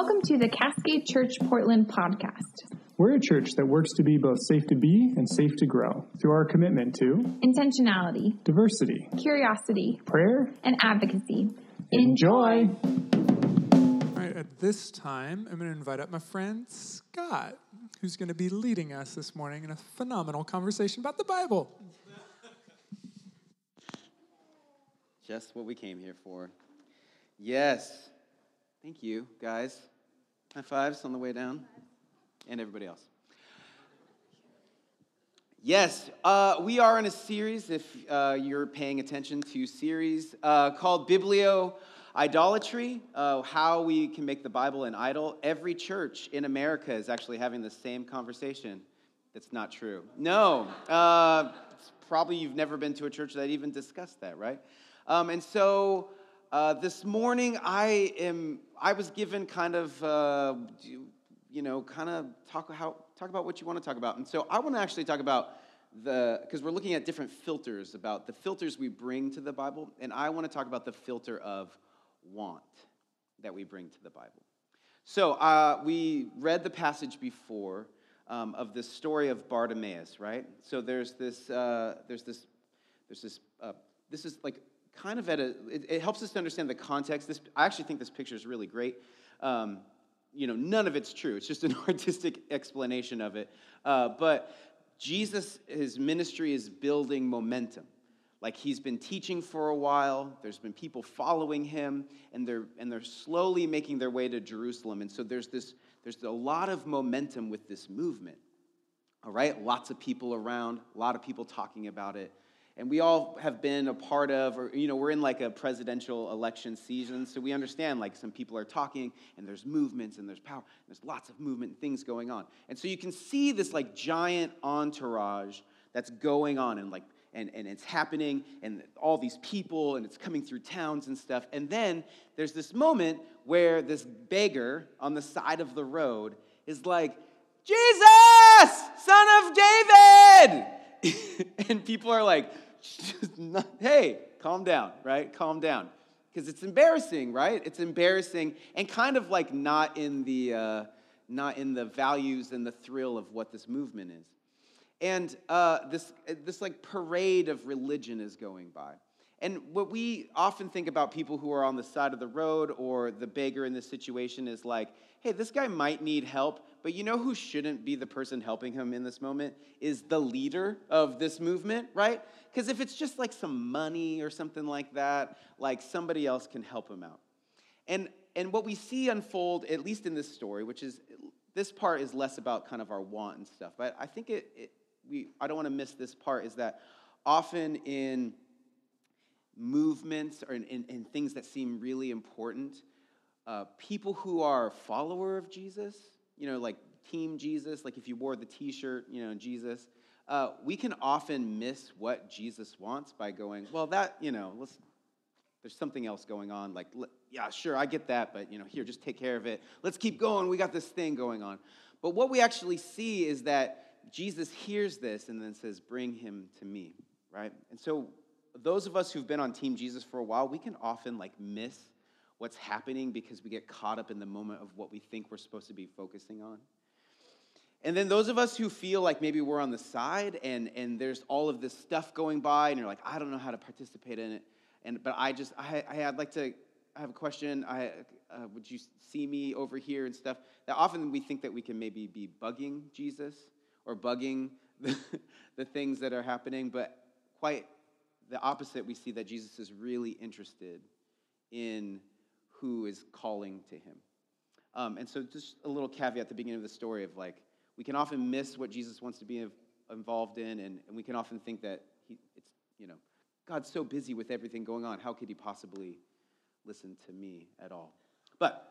Welcome to the Cascade Church Portland podcast. We're a church that works to be both safe to be and safe to grow through our commitment to Intentionality, diversity, curiosity, prayer, and advocacy. enjoy. All right, at this time, I'm going to invite up my friend Scott, who's going to be leading us this morning in a phenomenal conversation about the Bible. Just what we came here for. Yes. Thank you, guys. High fives on the way down. And everybody else. Yes, uh, we are in a series, if uh, you're paying attention to series, uh, called Biblio Idolatry, uh, how we can make the Bible an idol. Every church in America is actually having the same conversation. That's not true. No, uh, probably you've never been to a church that even discussed that, right? Um, and so uh, this morning, I am. I was given kind of, uh, you know, kind of talk how talk about what you want to talk about. And so I want to actually talk about the because we're looking at different filters about the filters we bring to the Bible, and I want to talk about the filter of want that we bring to the Bible. So uh, we read the passage before um, of the story of Bartimaeus, right? So there's this, uh, there's this, there's this. Uh, this is like kind of at a. It, it, helps us to understand the context. This I actually think this picture is really great. Um, you know, none of it's true. It's just an artistic explanation of it. Uh, but Jesus, his ministry is building momentum. Like he's been teaching for a while, there's been people following him, and they're, and they're slowly making their way to Jerusalem. And so there's, this, there's a lot of momentum with this movement. All right? Lots of people around, a lot of people talking about it. And we all have been a part of, or, you know, we're in like a presidential election season, so we understand like some people are talking, and there's movements, and there's power, and there's lots of movement and things going on. And so you can see this like giant entourage that's going on, and like and, and it's happening, and all these people, and it's coming through towns and stuff. And then there's this moment where this beggar on the side of the road is like, Jesus, son of David! and people are like, hey, calm down, right? Calm down. Because it's embarrassing, right? It's embarrassing and kind of like not in the. Uh, not in the values and the thrill of what this movement is. And uh, this, this like parade of religion is going by. And what we often think about people who are on the side of the road or the beggar in this situation is like, hey, this guy might need help, but you know who shouldn't be the person helping him in this moment? Is the leader of this movement, right? Because if it's just like some money or something like that, like somebody else can help him out. And, and what we see unfold, at least in this story, which is this part is less about kind of our want and stuff, but I think it, it we, I don't want to miss this part, is that often in movements or in, in, in things that seem really important, uh, people who are a follower of Jesus, you know, like Team Jesus, like if you wore the T-shirt, you know, Jesus, uh, we can often miss what Jesus wants by going, well, that, you know, let's. There's something else going on. Like, yeah, sure, I get that, but you know, here, just take care of it. Let's keep going. We got this thing going on. But what we actually see is that Jesus hears this and then says, Bring him to me, right? And so, those of us who've been on Team Jesus for a while, we can often like miss what's happening because we get caught up in the moment of what we think we're supposed to be focusing on. And then those of us who feel like maybe we're on the side and, and there's all of this stuff going by and you're like, I don't know how to participate in it. And, but I just, I, I, would like to, I have a question. I, uh, would you see me over here and stuff? That often we think that we can maybe be bugging Jesus or bugging the, the things that are happening, but quite the opposite, we see that Jesus is really interested in who is calling to him. Um, and so, just a little caveat at the beginning of the story of like, we can often miss what Jesus wants to be involved in, and, and we can often think that he, it's, you know, God's so busy with everything going on. How could he possibly listen to me at all? But,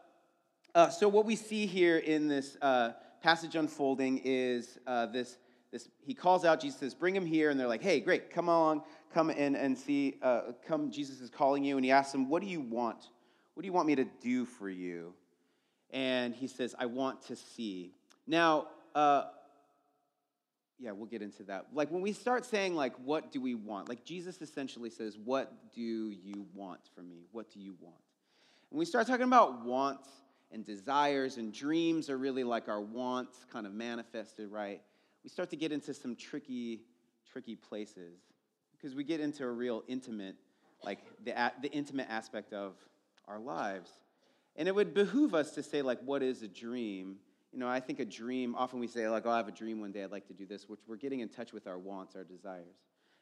uh, so what we see here in this uh, passage unfolding is uh, this, this, he calls out, Jesus says, bring him here. And they're like, hey, great, come along, come in and see, uh, come, Jesus is calling you. And he asks them what do you want? What do you want me to do for you? And he says, I want to see. Now, uh, yeah, we'll get into that. Like when we start saying, like, what do we want? Like Jesus essentially says, what do you want from me? What do you want? When we start talking about wants, and desires and dreams are really like our wants kind of manifested, right? We start to get into some tricky, tricky places because we get into a real intimate, like the, the intimate aspect of our lives. And it would behoove us to say, like, what is a dream? You know, I think a dream, often we say, like, oh, I have a dream one day, I'd like to do this, which we're getting in touch with our wants, our desires.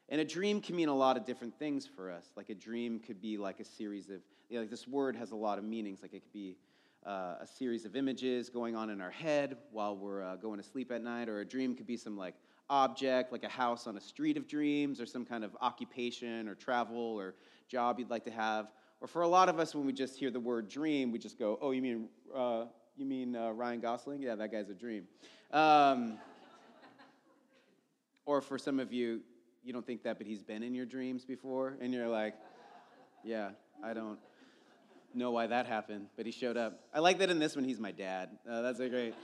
And a dream can mean a lot of different things for us. Like a dream could be like a series of, you know, like this word has a lot of meanings. Like it could be uh, a series of images going on in our head while we're uh, going to sleep at night, or a dream could be some like object, like a house on a street of dreams, or some kind of occupation or travel or job you'd like to have. Or for a lot of us, when we just hear the word dream, we just go, "Oh, you mean uh, you mean uh, Ryan Gosling? Yeah, that guy's a dream." Um, or for some of you, you don't think that, but he's been in your dreams before, and you're like, "Yeah, I don't." know why that happened, but he showed up. I like that in this one, he's my dad. Uh, that's a great.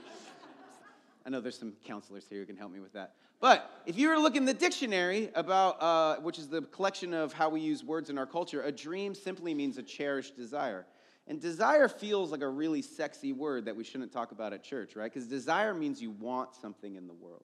I know there's some counselors here who can help me with that. But if you were to look in the dictionary about, uh, which is the collection of how we use words in our culture, a dream simply means a cherished desire. And desire feels like a really sexy word that we shouldn't talk about at church, right? Because desire means you want something in the world.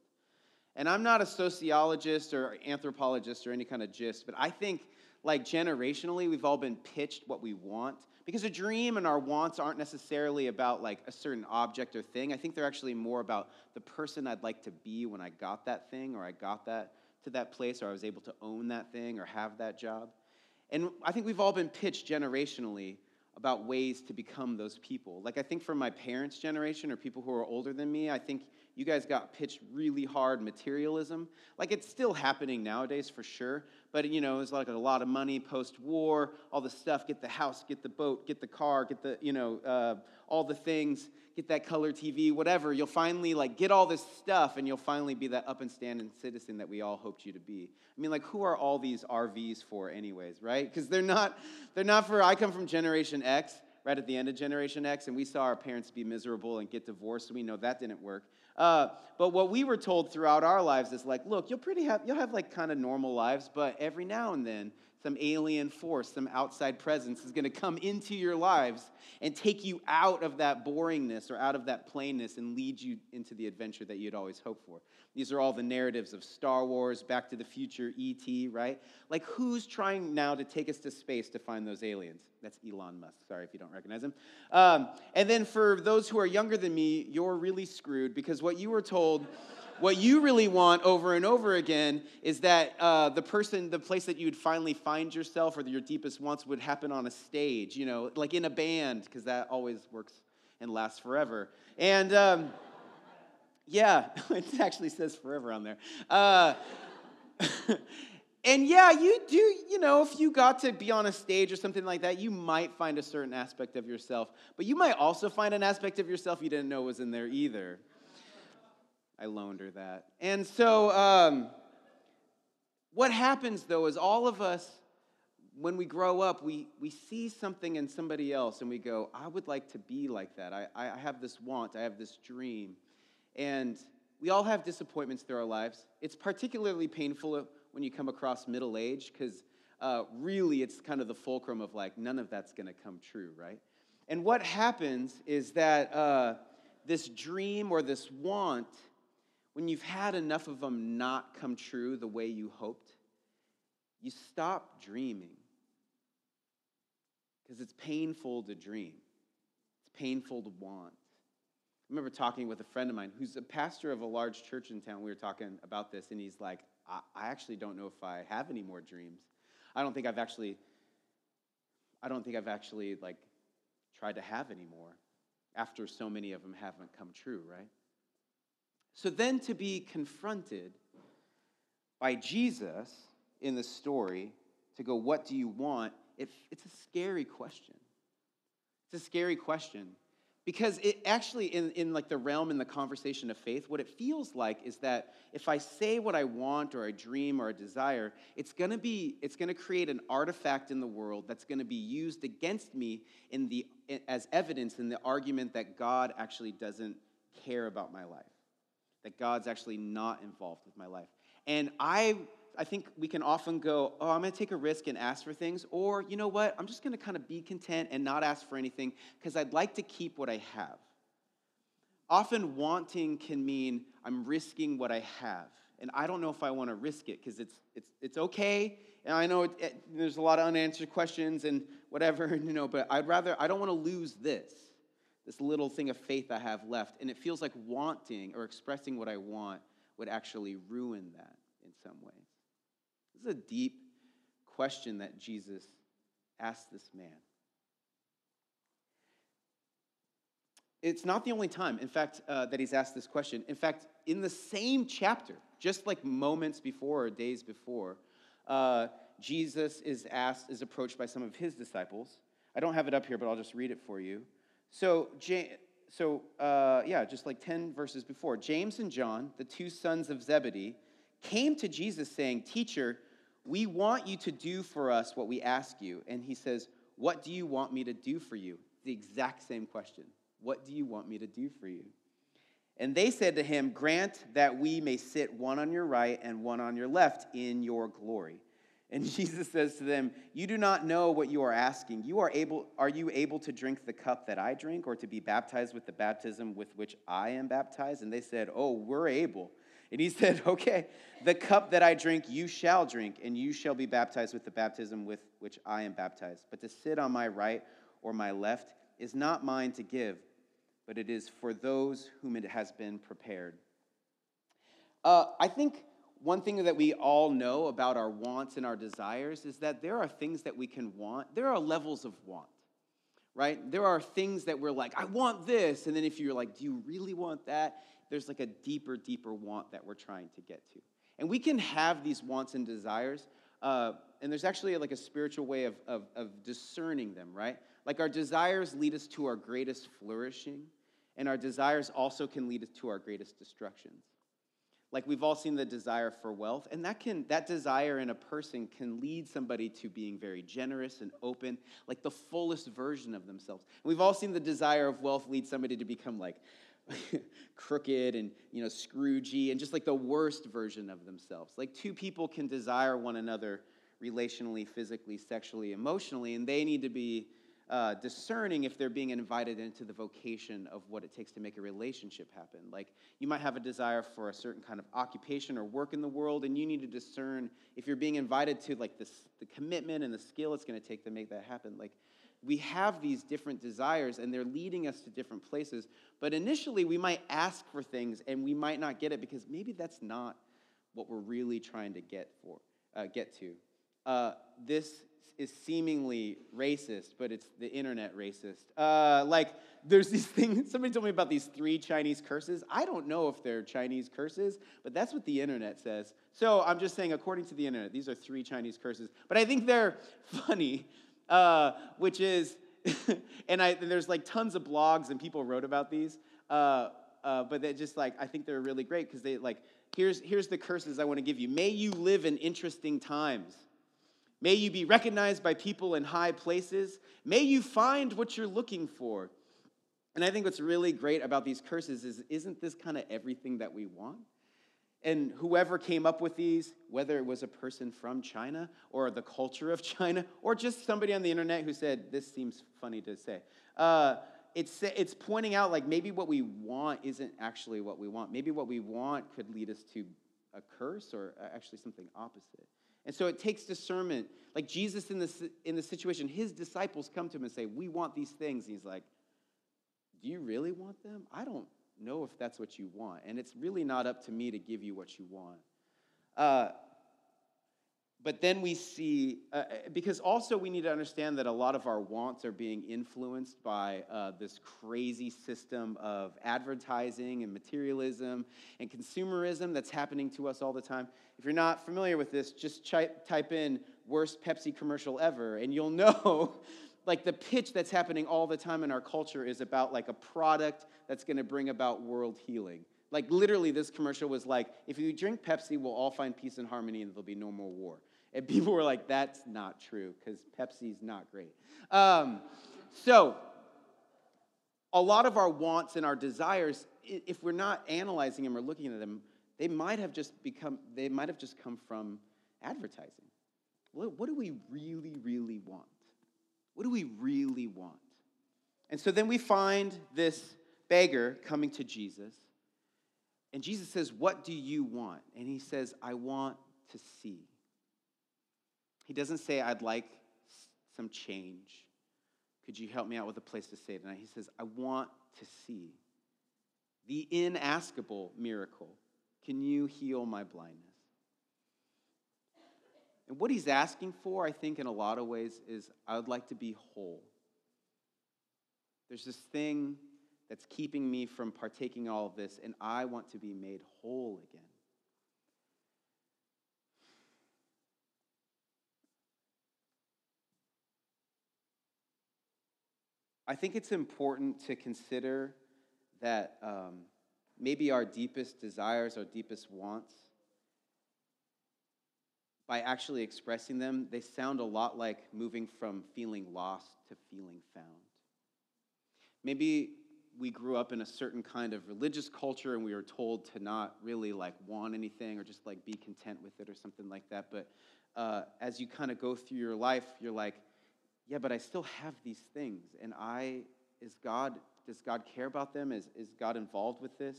And I'm not a sociologist or anthropologist or any kind of gist, but I think, like, generationally, we've all been pitched what we want. Because a dream and our wants aren't necessarily about like a certain object or thing. I think they're actually more about the person I'd like to be when I got that thing or I got that to that place or I was able to own that thing or have that job. And I think we've all been pitched generationally about ways to become those people. Like I think for my parents' generation or people who are older than me, I think you guys got pitched really hard materialism. Like it's still happening nowadays for sure, but you know, it's like a lot of money post war, all the stuff get the house, get the boat, get the car, get the, you know, uh, all the things, get that color TV, whatever. You'll finally like get all this stuff and you'll finally be that up and standing citizen that we all hoped you to be. I mean, like, who are all these RVs for, anyways, right? Because they're not, they're not for, I come from Generation X right at the end of Generation X, and we saw our parents be miserable and get divorced, we know that didn't work. Uh, but what we were told throughout our lives is like, look, you'll pretty have you'll have like kind of normal lives, but every now and then some alien force, some outside presence is going to come into your lives and take you out of that boringness or out of that plainness and lead you into the adventure that you'd always hoped for. These are all the narratives of Star Wars, Back to the Future, E.T., right? Like, who's trying now to take us to space to find those aliens? That's Elon Musk. Sorry if you don't recognize him. Um, and then for those who are younger than me, you're really screwed because what you were told. What you really want over and over again is that uh, the person, the place that you would finally find yourself or your deepest wants would happen on a stage, you know, like in a band, because that always works and lasts forever. And um, yeah, it actually says forever on there. Uh, and yeah, you do, you know, if you got to be on a stage or something like that, you might find a certain aspect of yourself, but you might also find an aspect of yourself you didn't know was in there either. I loaned her that. And so, um, what happens though is all of us, when we grow up, we, we see something in somebody else and we go, I would like to be like that. I, I have this want, I have this dream. And we all have disappointments through our lives. It's particularly painful when you come across middle age because uh, really it's kind of the fulcrum of like, none of that's going to come true, right? And what happens is that uh, this dream or this want when you've had enough of them not come true the way you hoped, you stop dreaming. Because it's painful to dream, it's painful to want. I remember talking with a friend of mine who's a pastor of a large church in town. We were talking about this, and he's like, I, I actually don't know if I have any more dreams. I don't think I've actually, I don't think I've actually like tried to have any more after so many of them haven't come true, right? So then to be confronted by Jesus in the story to go, What do you want? It, it's a scary question. It's a scary question because it actually in, in like the realm in the conversation of faith what it feels like is that if i say what i want or i dream or a desire it's going to be it's going to create an artifact in the world that's going to be used against me in the as evidence in the argument that god actually doesn't care about my life that God's actually not involved with my life. And I, I think we can often go, oh, I'm going to take a risk and ask for things. Or, you know what, I'm just going to kind of be content and not ask for anything because I'd like to keep what I have. Often, wanting can mean I'm risking what I have. And I don't know if I want to risk it because it's, it's, it's okay. And I know it, it, there's a lot of unanswered questions and whatever, you know, but I'd rather, I don't want to lose this, this little thing of faith I have left. And it feels like wanting or expressing what I want would actually ruin that in some ways. This is a deep question that Jesus asked this man. It's not the only time, in fact, uh, that he's asked this question. In fact, in the same chapter, just like moments before or days before, uh, Jesus is asked, is approached by some of his disciples. I don't have it up here, but I'll just read it for you. So, so uh, yeah, just like 10 verses before, James and John, the two sons of Zebedee, came to Jesus saying, Teacher, we want you to do for us what we ask you. And he says, What do you want me to do for you? The exact same question. What do you want me to do for you? And they said to him, Grant that we may sit one on your right and one on your left in your glory. And Jesus says to them, You do not know what you are asking. You are able are you able to drink the cup that I drink, or to be baptized with the baptism with which I am baptized? And they said, Oh, we're able. And he said, Okay, the cup that I drink, you shall drink, and you shall be baptized with the baptism with which I am baptized. But to sit on my right or my left is not mine to give, but it is for those whom it has been prepared. Uh, I think one thing that we all know about our wants and our desires is that there are things that we can want. There are levels of want, right? There are things that we're like, I want this. And then if you're like, do you really want that? There's like a deeper, deeper want that we're trying to get to. And we can have these wants and desires. Uh, and there's actually like a spiritual way of, of, of discerning them, right? Like our desires lead us to our greatest flourishing, and our desires also can lead us to our greatest destructions. Like we've all seen the desire for wealth, and that can that desire in a person can lead somebody to being very generous and open, like the fullest version of themselves. And we've all seen the desire of wealth lead somebody to become like crooked and you know scroogey and just like the worst version of themselves. Like two people can desire one another relationally, physically, sexually, emotionally, and they need to be uh, discerning if they're being invited into the vocation of what it takes to make a relationship happen. Like you might have a desire for a certain kind of occupation or work in the world, and you need to discern if you're being invited to like this, the commitment and the skill it's going to take to make that happen. Like we have these different desires, and they're leading us to different places. But initially, we might ask for things, and we might not get it because maybe that's not what we're really trying to get for, uh, get to. Uh, this is seemingly racist, but it's the internet racist. Uh, like, there's these things, somebody told me about these three Chinese curses. I don't know if they're Chinese curses, but that's what the internet says. So I'm just saying, according to the internet, these are three Chinese curses. But I think they're funny, uh, which is, and I, there's like tons of blogs and people wrote about these. Uh, uh, but they just like, I think they're really great because they like, here's, here's the curses I want to give you. May you live in interesting times. May you be recognized by people in high places. May you find what you're looking for. And I think what's really great about these curses is isn't this kind of everything that we want? And whoever came up with these, whether it was a person from China or the culture of China or just somebody on the internet who said, This seems funny to say, uh, it's, it's pointing out like maybe what we want isn't actually what we want. Maybe what we want could lead us to a curse or actually something opposite. And so it takes discernment. Like Jesus in this in the situation, his disciples come to him and say, "We want these things." And he's like, "Do you really want them? I don't know if that's what you want, and it's really not up to me to give you what you want." Uh, but then we see, uh, uh, because also we need to understand that a lot of our wants are being influenced by uh, this crazy system of advertising and materialism and consumerism that's happening to us all the time. If you're not familiar with this, just type in worst Pepsi commercial ever, and you'll know. like the pitch that's happening all the time in our culture is about like a product that's going to bring about world healing like literally this commercial was like if you drink pepsi we'll all find peace and harmony and there'll be no more war and people were like, that's not true because Pepsi's not great. Um, so, a lot of our wants and our desires, if we're not analyzing them or looking at them, they might have just become, they might have just come from advertising. What, what do we really, really want? What do we really want? And so then we find this beggar coming to Jesus. And Jesus says, What do you want? And he says, I want to see. He doesn't say, I'd like some change. Could you help me out with a place to stay tonight? He says, I want to see the inaskable miracle. Can you heal my blindness? And what he's asking for, I think, in a lot of ways, is I would like to be whole. There's this thing that's keeping me from partaking all of this, and I want to be made whole again. I think it's important to consider that um, maybe our deepest desires, our deepest wants, by actually expressing them, they sound a lot like moving from feeling lost to feeling found. Maybe we grew up in a certain kind of religious culture and we were told to not really like want anything or just like be content with it or something like that. But uh, as you kind of go through your life, you're like, yeah, but I still have these things. And I, is God, does God care about them? Is, is God involved with this?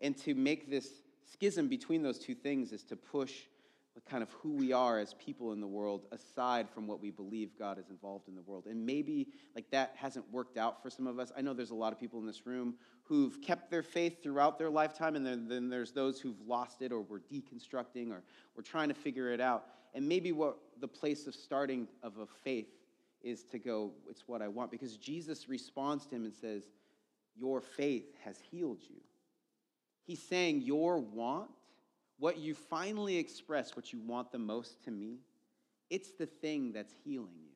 And to make this schism between those two things is to push kind of who we are as people in the world aside from what we believe God is involved in the world. And maybe like that hasn't worked out for some of us. I know there's a lot of people in this room who've kept their faith throughout their lifetime, and then, then there's those who've lost it or were deconstructing or we're trying to figure it out. And maybe what the place of starting of a faith is to go, it's what I want. Because Jesus responds to him and says, Your faith has healed you. He's saying, Your want what you finally express, what you want the most to me, it's the thing that's healing you.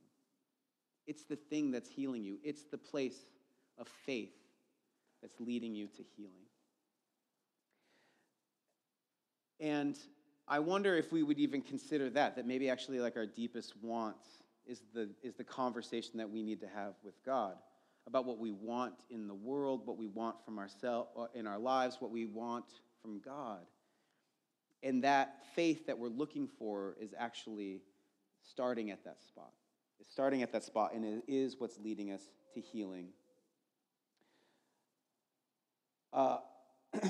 It's the thing that's healing you. It's the place of faith that's leading you to healing. And I wonder if we would even consider that, that maybe actually like our deepest wants is the, is the conversation that we need to have with God about what we want in the world, what we want from ourselves uh, in our lives, what we want from God. And that faith that we're looking for is actually starting at that spot. It's starting at that spot, and it is what's leading us to healing. Uh,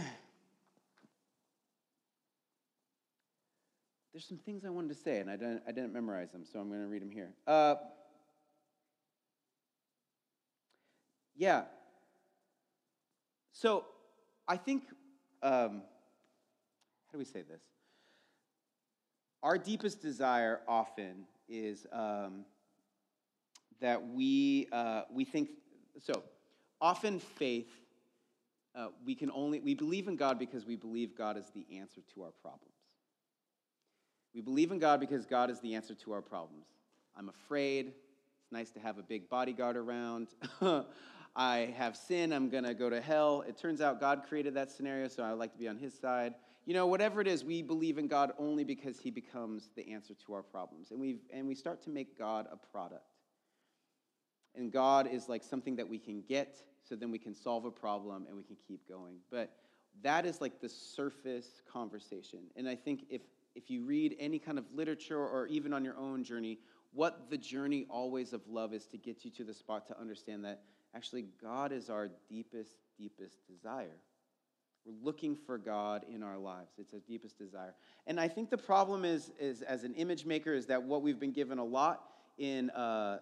there's some things I wanted to say, and I didn't, I didn't memorize them, so I'm going to read them here. Uh, yeah. So I think. Um, how do we say this? Our deepest desire often is um, that we, uh, we think, so often faith, uh, we can only, we believe in God because we believe God is the answer to our problems. We believe in God because God is the answer to our problems. I'm afraid. It's nice to have a big bodyguard around. I have sin. I'm going to go to hell. It turns out God created that scenario, so I would like to be on his side you know, whatever it is, we believe in God only because he becomes the answer to our problems. And, we and we start to make God a product. And God is like something that we can get so then we can solve a problem and we can keep going. But that is like the surface conversation. And I think if, if you read any kind of literature or even on your own journey, what the journey always of love is to get you to the spot to understand that actually God is our deepest, deepest desire. We're looking for God in our lives. It's our deepest desire. And I think the problem is, is as an image maker, is that what we've been given a lot in, uh,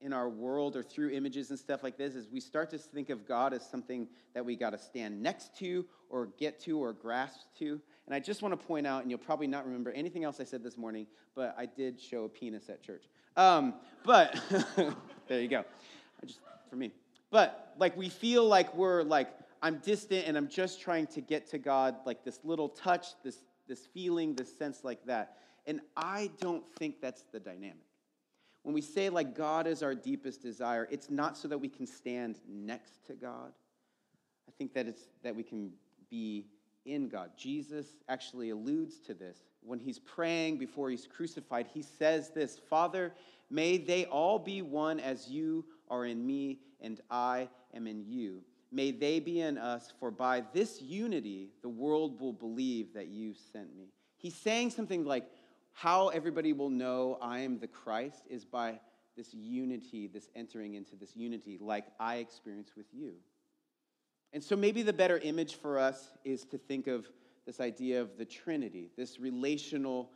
in our world or through images and stuff like this is we start to think of God as something that we got to stand next to or get to or grasp to. And I just want to point out, and you'll probably not remember anything else I said this morning, but I did show a penis at church. Um, but there you go. I just for me. But like we feel like we're like I'm distant and I'm just trying to get to God, like this little touch, this, this feeling, this sense like that. And I don't think that's the dynamic. When we say, like, God is our deepest desire, it's not so that we can stand next to God. I think that it's that we can be in God. Jesus actually alludes to this. When he's praying before he's crucified, he says this Father, may they all be one as you are in me and I am in you May they be in us, for by this unity the world will believe that you sent me. He's saying something like, how everybody will know I am the Christ is by this unity, this entering into this unity, like I experience with you. And so maybe the better image for us is to think of this idea of the Trinity, this relational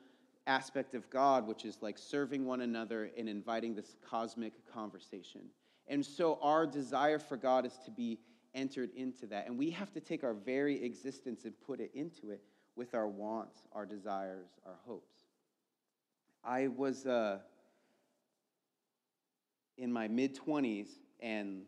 aspect of God, which is like serving one another and inviting this cosmic conversation. And so our desire for God is to be entered into that. And we have to take our very existence and put it into it with our wants, our desires, our hopes. I was uh, in my mid 20s and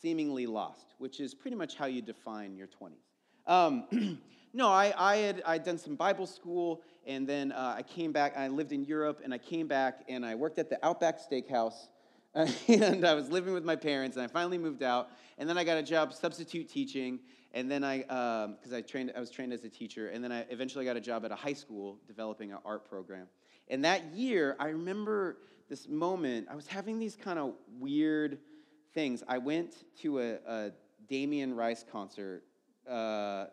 seemingly lost, which is pretty much how you define your 20s. Um, no, I, I had I'd done some Bible school, and then uh, I came back. I lived in Europe, and I came back, and I worked at the Outback Steakhouse, and I was living with my parents, and I finally moved out, and then I got a job substitute teaching, and then I, because um, I trained, I was trained as a teacher, and then I eventually got a job at a high school developing an art program. And that year, I remember this moment. I was having these kind of weird things. I went to a, a Damien Rice concert. Uh,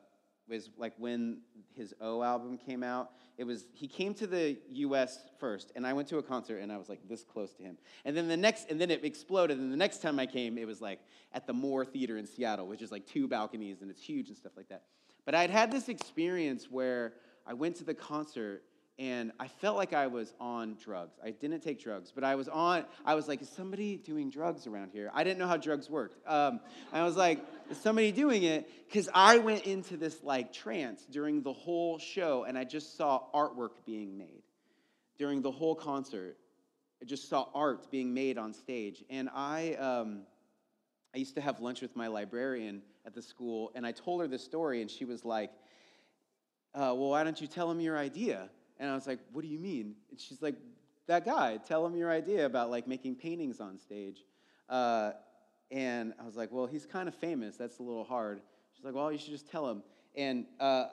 was like when his O album came out. It was he came to the U.S. first, and I went to a concert, and I was like this close to him. And then the next, and then it exploded. And the next time I came, it was like at the Moore Theater in Seattle, which is like two balconies, and it's huge and stuff like that. But I'd had this experience where I went to the concert and I felt like I was on drugs. I didn't take drugs, but I was on, I was like, is somebody doing drugs around here? I didn't know how drugs worked. Um, I was like, is somebody doing it? Because I went into this like trance during the whole show and I just saw artwork being made. During the whole concert, I just saw art being made on stage. And I, um, I used to have lunch with my librarian at the school, and I told her this story, and she was like, uh, well, why don't you tell him your idea? And I was like, what do you mean? And she's like, that guy, tell him your idea about like making paintings on stage. Uh, and I was like, well, he's kind of famous. That's a little hard. She's like, well, you should just tell him. And uh,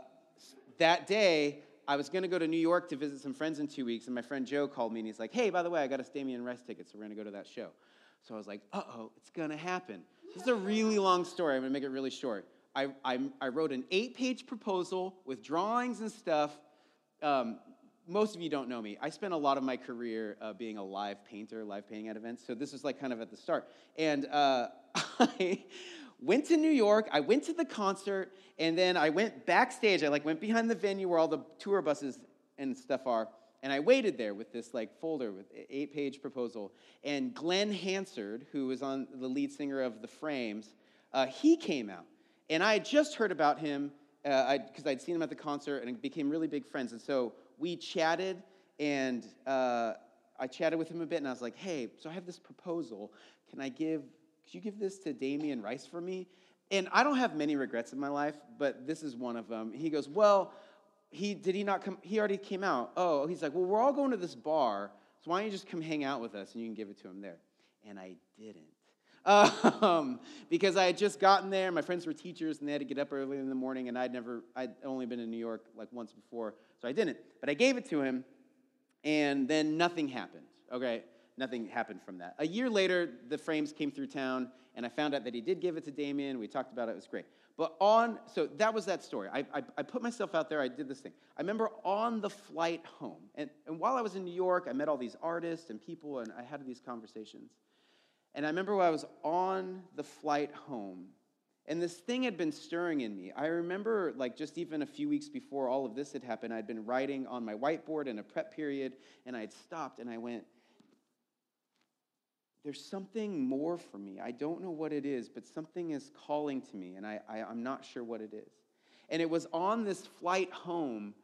that day, I was going to go to New York to visit some friends in two weeks, and my friend Joe called me, and he's like, hey, by the way, I got a Damien Rice ticket, so we're going to go to that show. So I was like, uh oh, it's going to happen. This is a really long story. I'm going to make it really short. I, I, I wrote an eight page proposal with drawings and stuff. Um, most of you don't know me. I spent a lot of my career uh, being a live painter, live painting at events. So this was like kind of at the start. And uh, I went to New York. I went to the concert, and then I went backstage. I like went behind the venue where all the tour buses and stuff are. And I waited there with this like folder with eight-page proposal. And Glen Hansard, who was on the lead singer of The Frames, uh, he came out. And I had just heard about him because uh, I'd seen him at the concert and became really big friends. And so we chatted, and uh, I chatted with him a bit, and I was like, hey, so I have this proposal. Can I give, could you give this to Damien Rice for me? And I don't have many regrets in my life, but this is one of them. He goes, well, he did he not come? He already came out. Oh, he's like, well, we're all going to this bar, so why don't you just come hang out with us and you can give it to him there? And I didn't. Um, because I had just gotten there. My friends were teachers and they had to get up early in the morning, and I'd never, I'd only been in New York like once before. So I didn't. But I gave it to him, and then nothing happened. Okay? Nothing happened from that. A year later, the frames came through town, and I found out that he did give it to Damien. We talked about it, it was great. But on, so that was that story. I, I, I, put myself out there, I did this thing. I remember on the flight home, and, and while I was in New York, I met all these artists and people, and I had these conversations. And I remember when I was on the flight home, and this thing had been stirring in me. I remember, like, just even a few weeks before all of this had happened, I'd been writing on my whiteboard in a prep period, and I had stopped and I went, There's something more for me. I don't know what it is, but something is calling to me, and I, I, I'm not sure what it is. And it was on this flight home,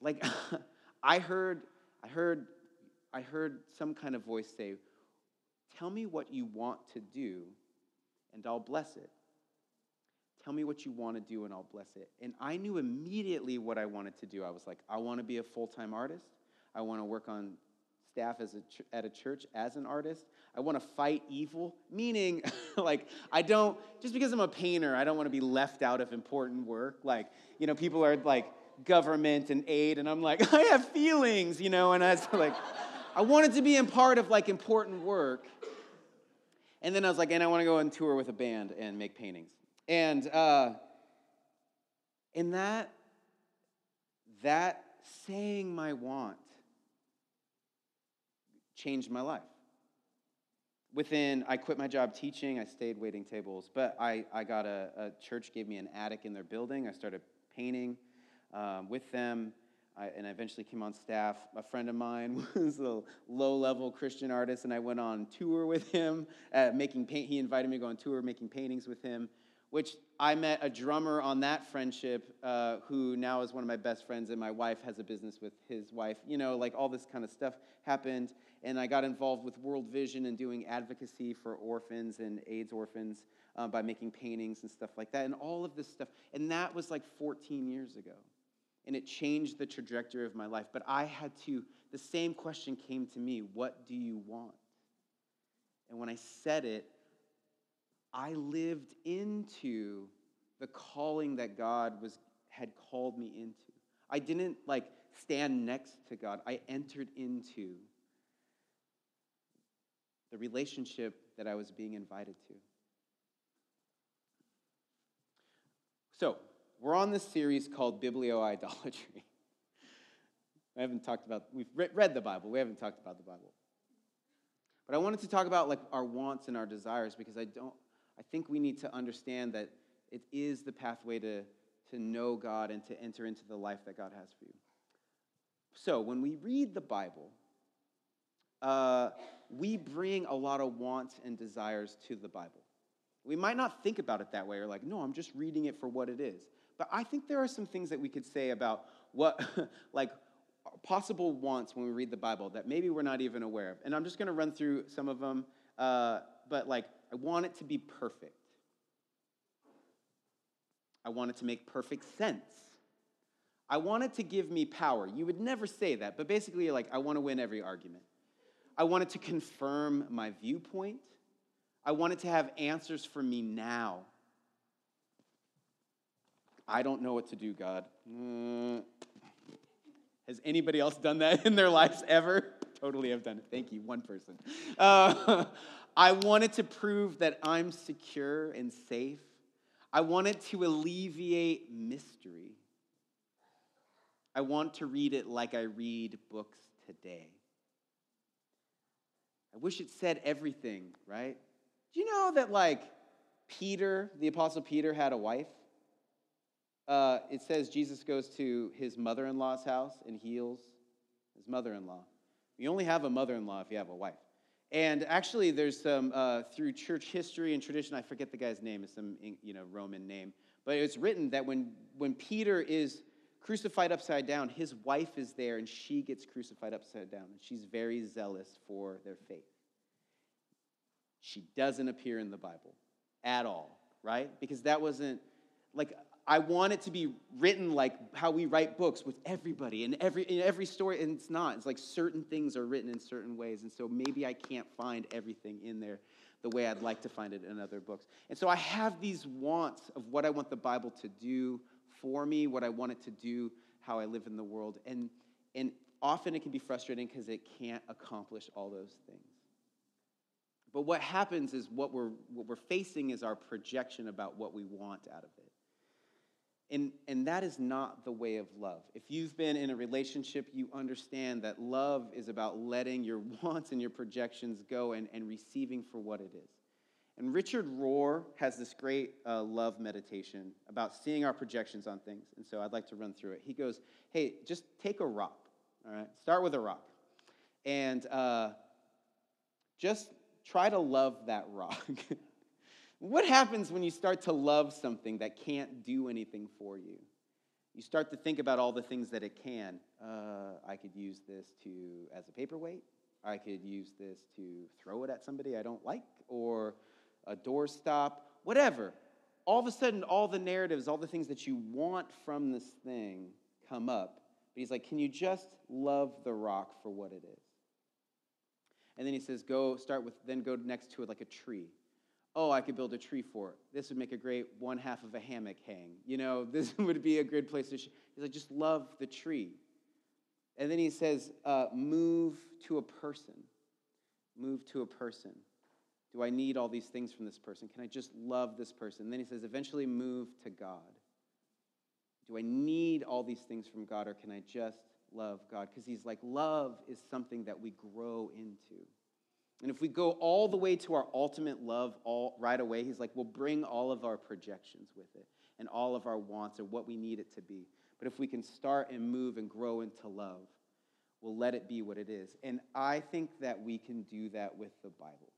like, I heard, I heard, I heard some kind of voice say, Tell me what you want to do, and I'll bless it. Tell me what you want to do and I'll bless it. And I knew immediately what I wanted to do. I was like, I want to be a full time artist. I want to work on staff as a ch- at a church as an artist. I want to fight evil, meaning, like, I don't, just because I'm a painter, I don't want to be left out of important work. Like, you know, people are like, government and aid, and I'm like, I have feelings, you know, and I was like, I wanted to be in part of like important work. And then I was like, and I want to go on tour with a band and make paintings. And uh, in that, that saying my want changed my life. Within, I quit my job teaching, I stayed waiting tables, but I, I got a, a church gave me an attic in their building. I started painting um, with them. I, and I eventually came on staff. A friend of mine was a low level Christian artist, and I went on tour with him, uh, making paint. He invited me to go on tour, making paintings with him, which I met a drummer on that friendship uh, who now is one of my best friends, and my wife has a business with his wife. You know, like all this kind of stuff happened, and I got involved with World Vision and doing advocacy for orphans and AIDS orphans uh, by making paintings and stuff like that, and all of this stuff. And that was like 14 years ago and it changed the trajectory of my life. But I had to, the same question came to me what do you want? And when I said it, I lived into the calling that God was, had called me into. I didn't like stand next to God, I entered into the relationship that I was being invited to. So, we're on this series called Biblioidolatry. I haven't talked about, we've read the Bible, we haven't talked about the Bible. But I wanted to talk about like our wants and our desires because I don't, I think we need to understand that it is the pathway to, to know God and to enter into the life that God has for you. So when we read the Bible, uh, we bring a lot of wants and desires to the Bible. We might not think about it that way or like, no, I'm just reading it for what it is. But I think there are some things that we could say about what, like, possible wants when we read the Bible that maybe we're not even aware of. And I'm just going to run through some of them. Uh, but, like, I want it to be perfect. I want it to make perfect sense. I want it to give me power. You would never say that, but basically, like, I want to win every argument. I want it to confirm my viewpoint. I want it to have answers for me now. I don't know what to do, God. Mm. Has anybody else done that in their lives ever? totally have done it. Thank you, one person. Uh, I wanted to prove that I'm secure and safe. I wanted to alleviate mystery. I want to read it like I read books today. I wish it said everything, right? Do you know that, like, Peter, the Apostle Peter, had a wife? Uh, it says Jesus goes to his mother in law's house and heals his mother in law. You only have a mother in law if you have a wife. And actually, there's some, uh, through church history and tradition, I forget the guy's name, it's some you know, Roman name, but it's written that when, when Peter is crucified upside down, his wife is there and she gets crucified upside down. And she's very zealous for their faith. She doesn't appear in the Bible at all, right? Because that wasn't, like, I want it to be written like how we write books with everybody and every in every story, and it's not. It's like certain things are written in certain ways, and so maybe I can't find everything in there the way I'd like to find it in other books. And so I have these wants of what I want the Bible to do for me, what I want it to do, how I live in the world, and and often it can be frustrating because it can't accomplish all those things. But what happens is what we're what we're facing is our projection about what we want out of it. And, and that is not the way of love. If you've been in a relationship, you understand that love is about letting your wants and your projections go and, and receiving for what it is. And Richard Rohr has this great uh, love meditation about seeing our projections on things. And so I'd like to run through it. He goes, Hey, just take a rock, all right? Start with a rock. And uh, just try to love that rock. What happens when you start to love something that can't do anything for you? You start to think about all the things that it can. Uh, I could use this to as a paperweight. I could use this to throw it at somebody I don't like, or a doorstop, whatever. All of a sudden, all the narratives, all the things that you want from this thing come up. But he's like, Can you just love the rock for what it is? And then he says, Go start with, then go next to it like a tree oh, I could build a tree fort. This would make a great one half of a hammock hang. You know, this would be a good place to. Sh-. He's like, just love the tree. And then he says, uh, move to a person. Move to a person. Do I need all these things from this person? Can I just love this person? And then he says, eventually move to God. Do I need all these things from God or can I just love God because he's like, love is something that we grow into. And if we go all the way to our ultimate love all right away, he's like, we'll bring all of our projections with it and all of our wants or what we need it to be. But if we can start and move and grow into love, we'll let it be what it is. And I think that we can do that with the Bible.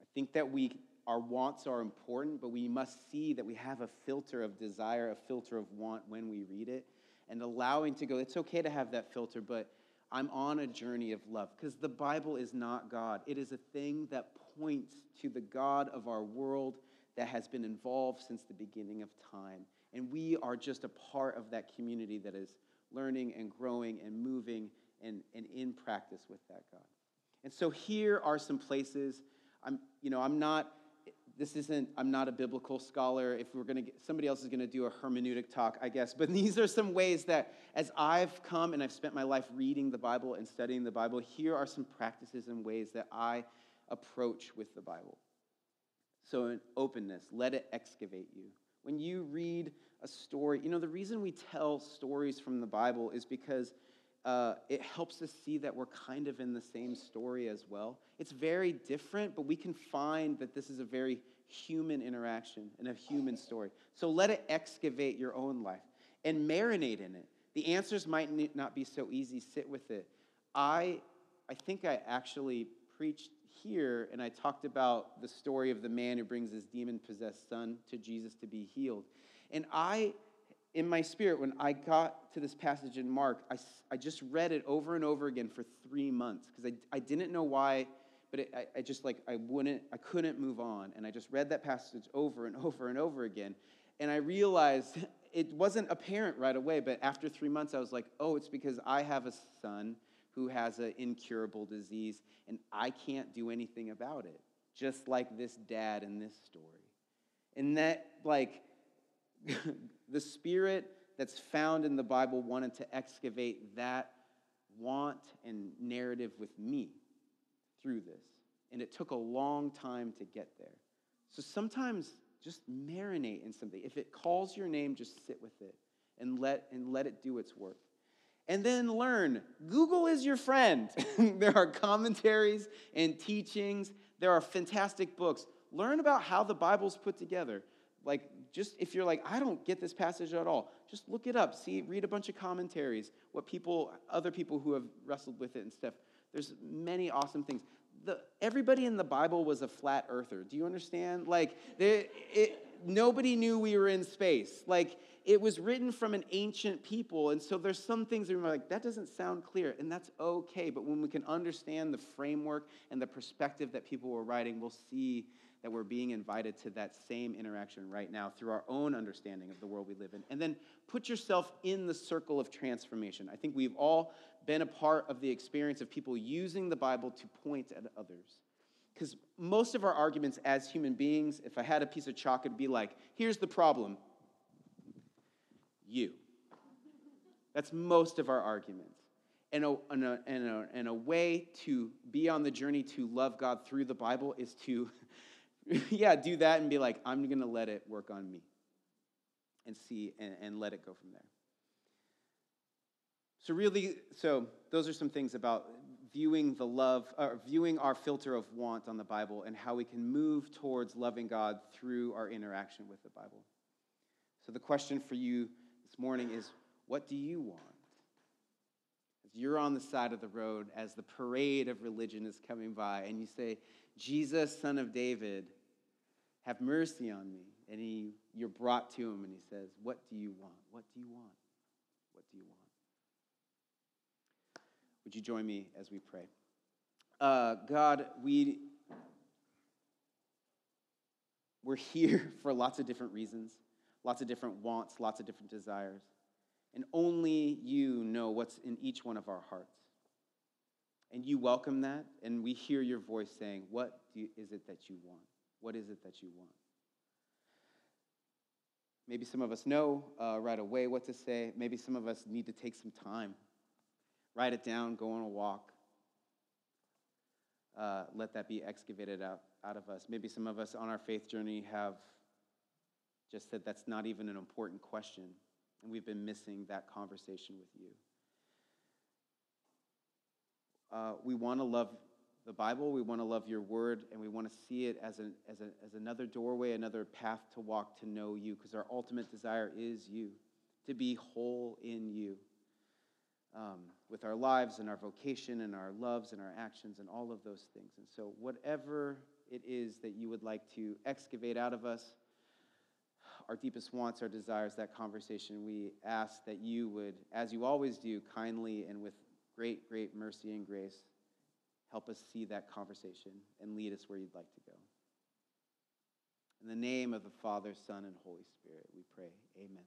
I think that we our wants are important, but we must see that we have a filter of desire, a filter of want when we read it, and allowing to go, it's okay to have that filter, but I'm on a journey of love because the Bible is not God. It is a thing that points to the God of our world that has been involved since the beginning of time. And we are just a part of that community that is learning and growing and moving and, and in practice with that God. And so here are some places. I'm, you know, I'm not this isn't i'm not a biblical scholar. If we're going to somebody else is going to do a hermeneutic talk i guess. But these are some ways that as i've come and i've spent my life reading the bible and studying the bible here are some practices and ways that i approach with the bible. So an openness let it excavate you. When you read a story you know the reason we tell stories from the bible is because uh, it helps us see that we're kind of in the same story as well. It's very different, but we can find that this is a very human interaction and a human story. So let it excavate your own life and marinate in it. The answers might not be so easy. Sit with it. I, I think I actually preached here and I talked about the story of the man who brings his demon possessed son to Jesus to be healed. And I in my spirit, when I got to this passage in Mark, I, I just read it over and over again for three months because I, I didn't know why, but it, I, I just like, I wouldn't, I couldn't move on. And I just read that passage over and over and over again. And I realized it wasn't apparent right away, but after three months, I was like, oh, it's because I have a son who has an incurable disease, and I can't do anything about it, just like this dad in this story. And that, like, the spirit that's found in the Bible wanted to excavate that want and narrative with me through this. And it took a long time to get there. So sometimes just marinate in something. If it calls your name, just sit with it and let, and let it do its work. And then learn. Google is your friend. there are commentaries and teachings, there are fantastic books. Learn about how the Bible's put together. Like, just if you're like, I don't get this passage at all, just look it up. See, read a bunch of commentaries, what people, other people who have wrestled with it and stuff. There's many awesome things. The, everybody in the Bible was a flat earther. Do you understand? Like, they, it, nobody knew we were in space. Like, it was written from an ancient people. And so there's some things that we're like, that doesn't sound clear. And that's okay. But when we can understand the framework and the perspective that people were writing, we'll see that we're being invited to that same interaction right now through our own understanding of the world we live in. And then put yourself in the circle of transformation. I think we've all been a part of the experience of people using the Bible to point at others. Because most of our arguments as human beings, if I had a piece of chalk, it'd be like, here's the problem you. That's most of our arguments. And a, and, a, and, a, and a way to be on the journey to love God through the Bible is to yeah, do that and be like, I'm going to let it work on me and see and, and let it go from there. So, really, so those are some things about viewing the love, or viewing our filter of want on the Bible and how we can move towards loving God through our interaction with the Bible. So, the question for you this morning is what do you want? You're on the side of the road, as the parade of religion is coming by, and you say, Jesus, son of David, have mercy on me. And he, you're brought to him and he says, What do you want? What do you want? What do you want? Would you join me as we pray? Uh, God, we, we're here for lots of different reasons, lots of different wants, lots of different desires. And only you know what's in each one of our hearts. And you welcome that, and we hear your voice saying, What is it that you want? What is it that you want? Maybe some of us know uh, right away what to say. Maybe some of us need to take some time. Write it down, go on a walk. Uh, let that be excavated out, out of us. Maybe some of us on our faith journey have just said that's not even an important question, and we've been missing that conversation with you. uh, we want to love the Bible, we want to love your word, and we want to see it as, an, as, a, as another doorway, another path to walk to know you, because our ultimate desire is you, to be whole in you. Um, with our lives and our vocation and our loves and our actions and all of those things. And so, whatever it is that you would like to excavate out of us, our deepest wants, our desires, that conversation, we ask that you would, as you always do, kindly and with great, great mercy and grace, help us see that conversation and lead us where you'd like to go. In the name of the Father, Son, and Holy Spirit, we pray. Amen.